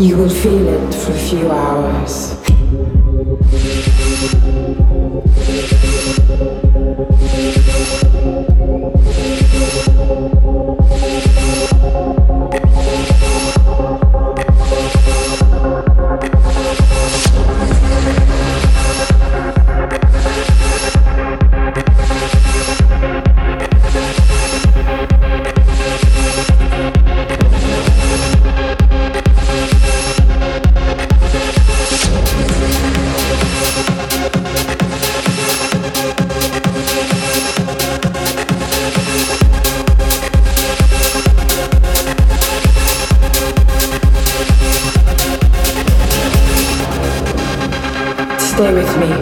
You will feel it for a few hours. Stay with me.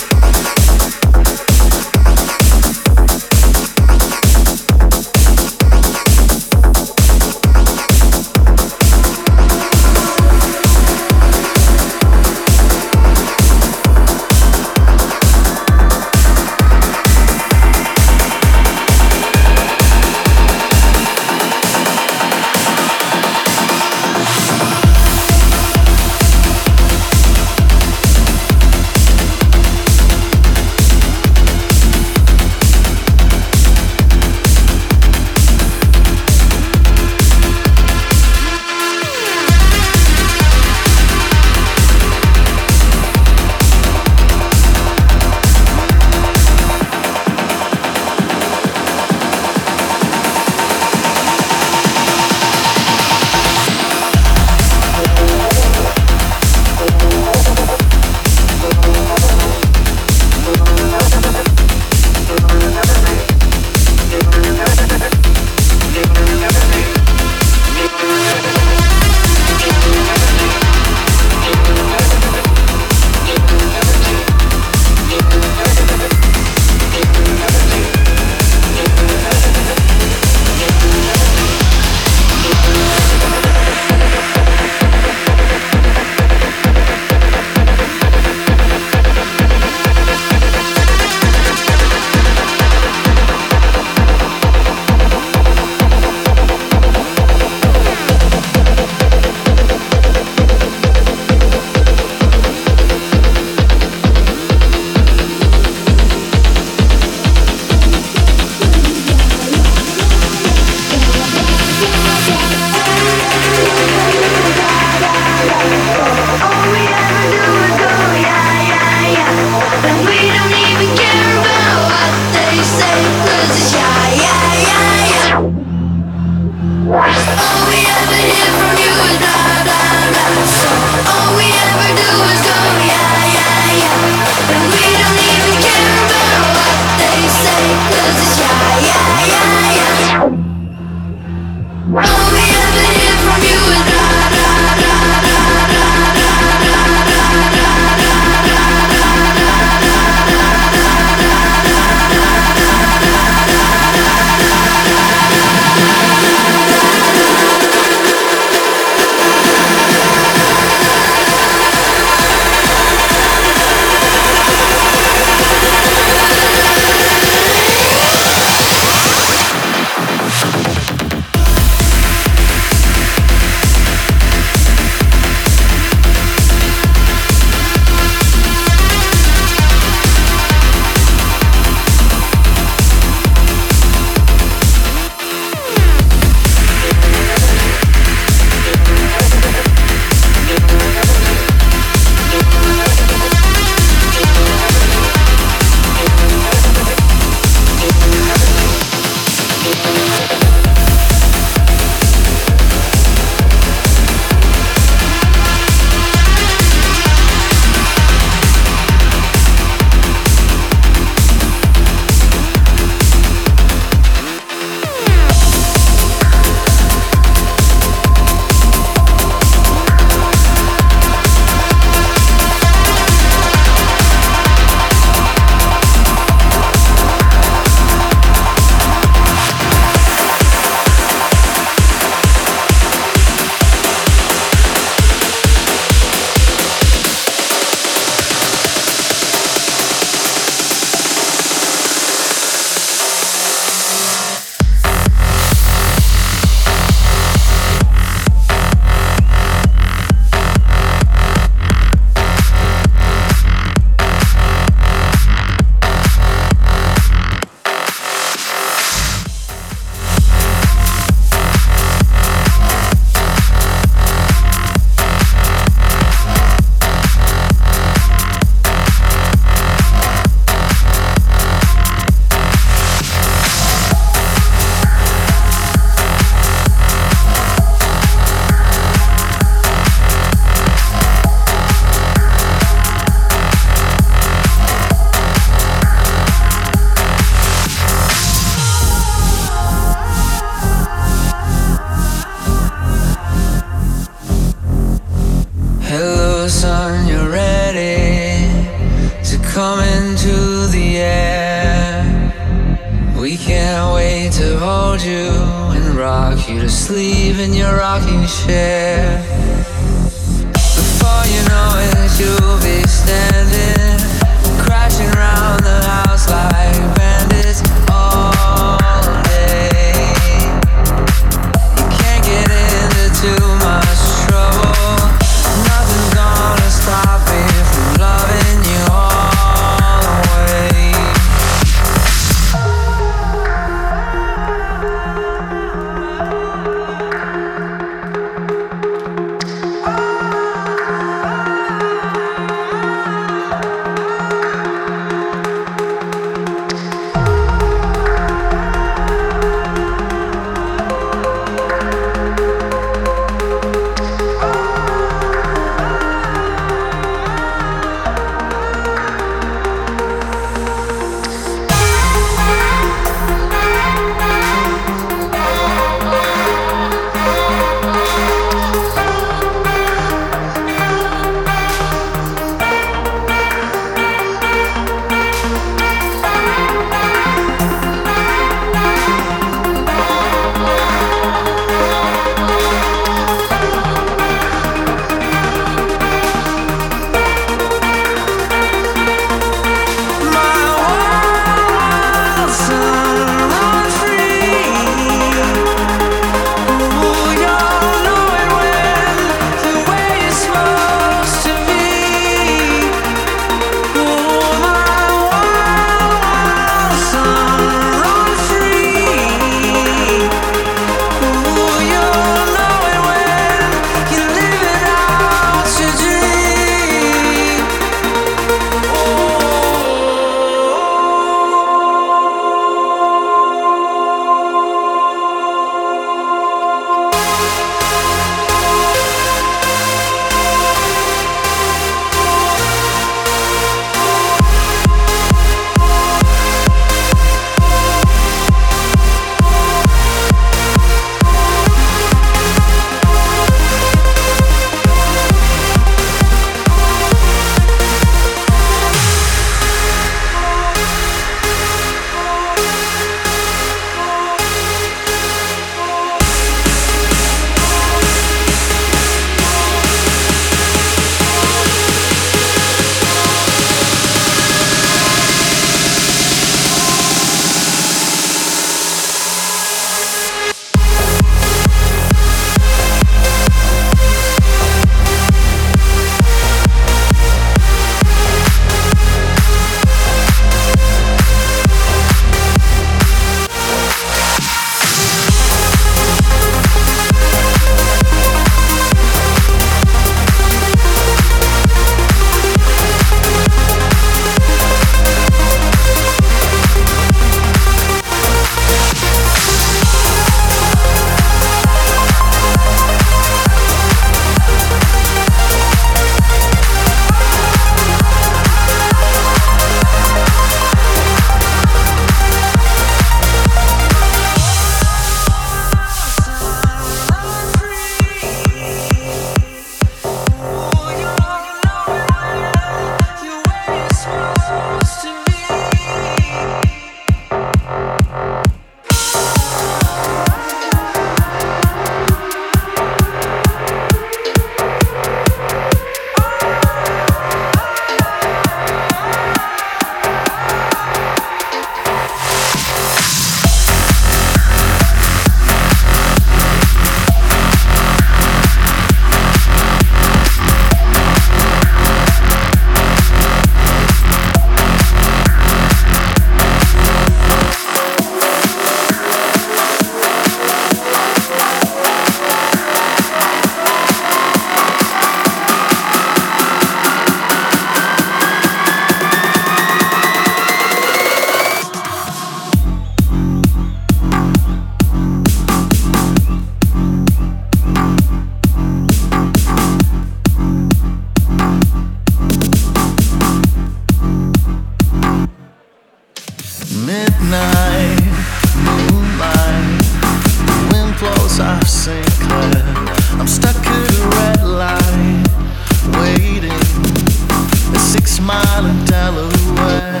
silent Delaware.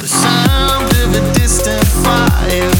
The sound of a distant fire.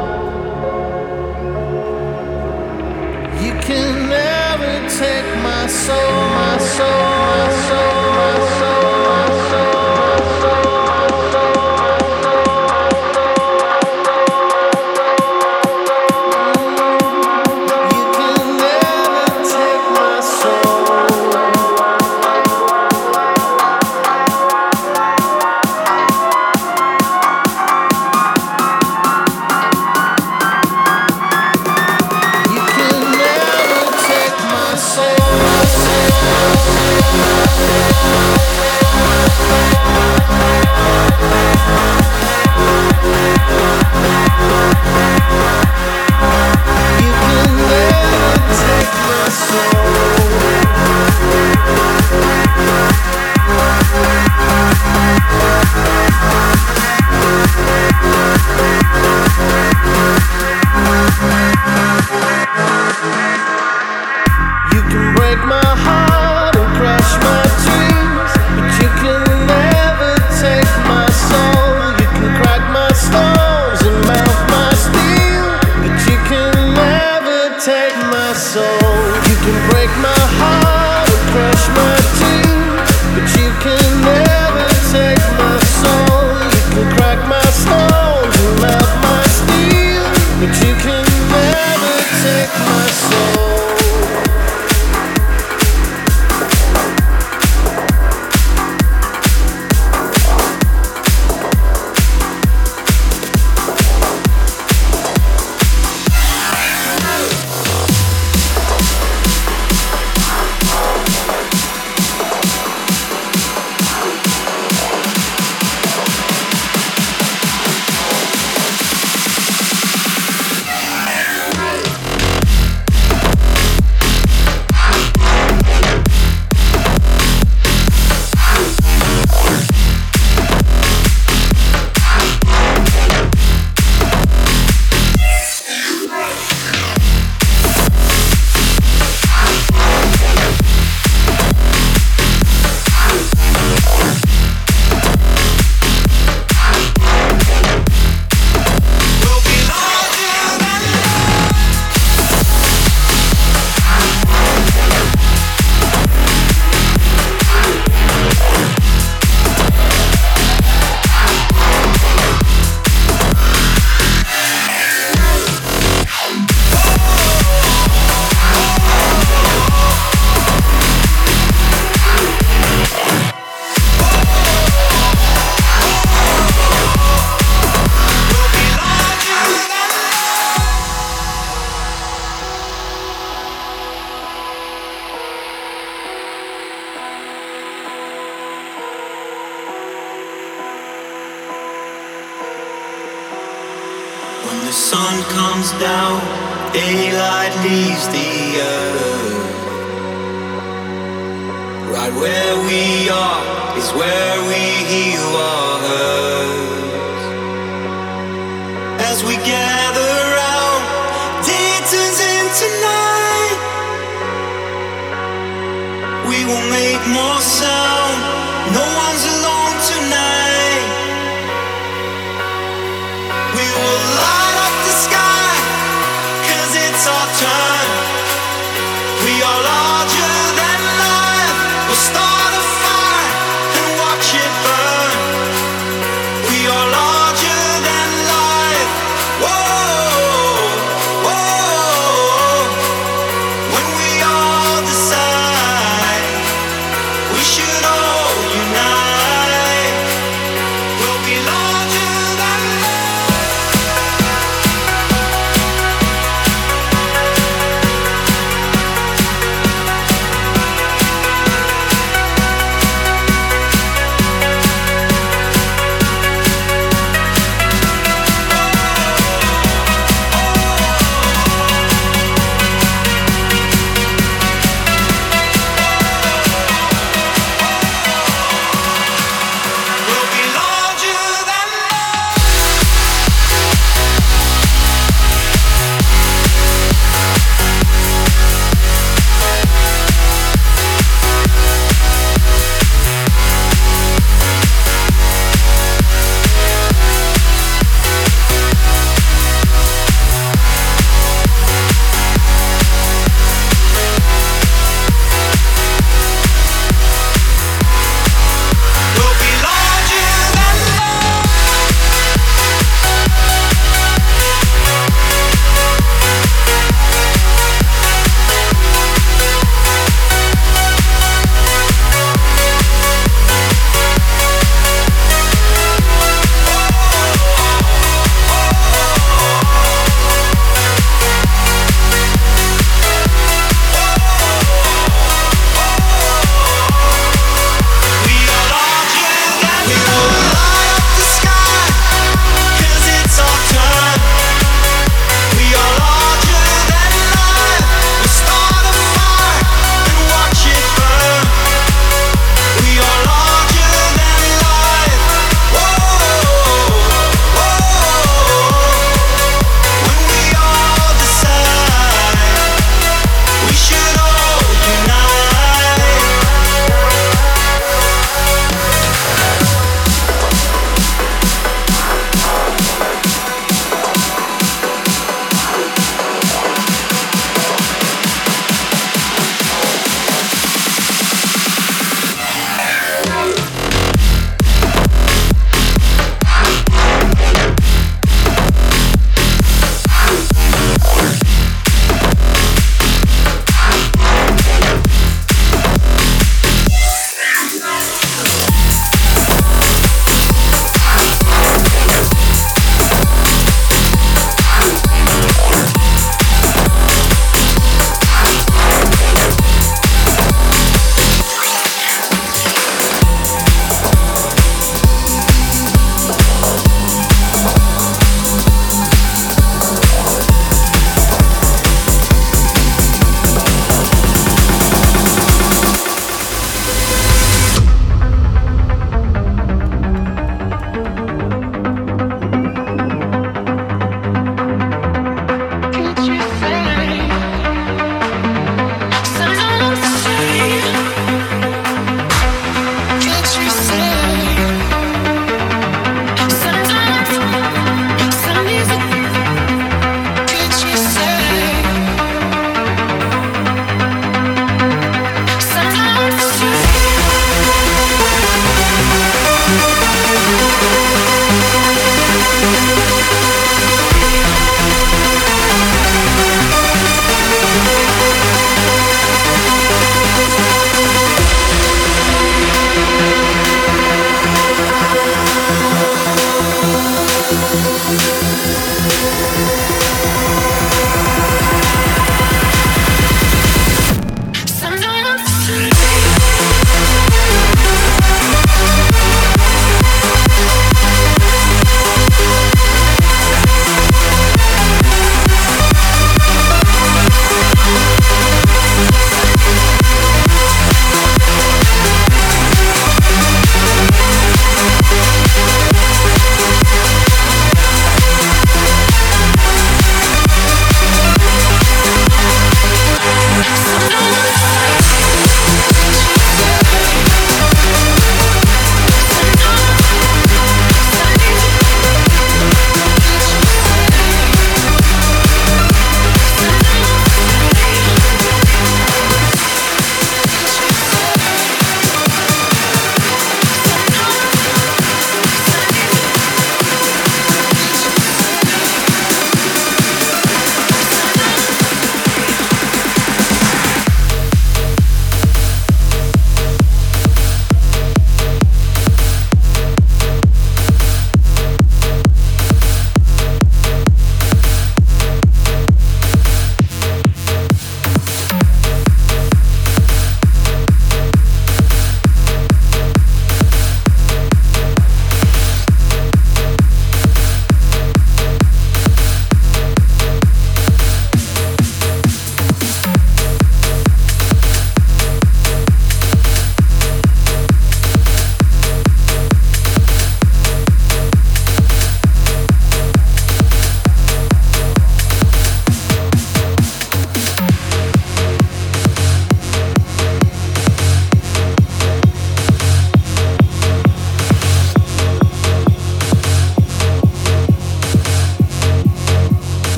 soul, my soul, my soul.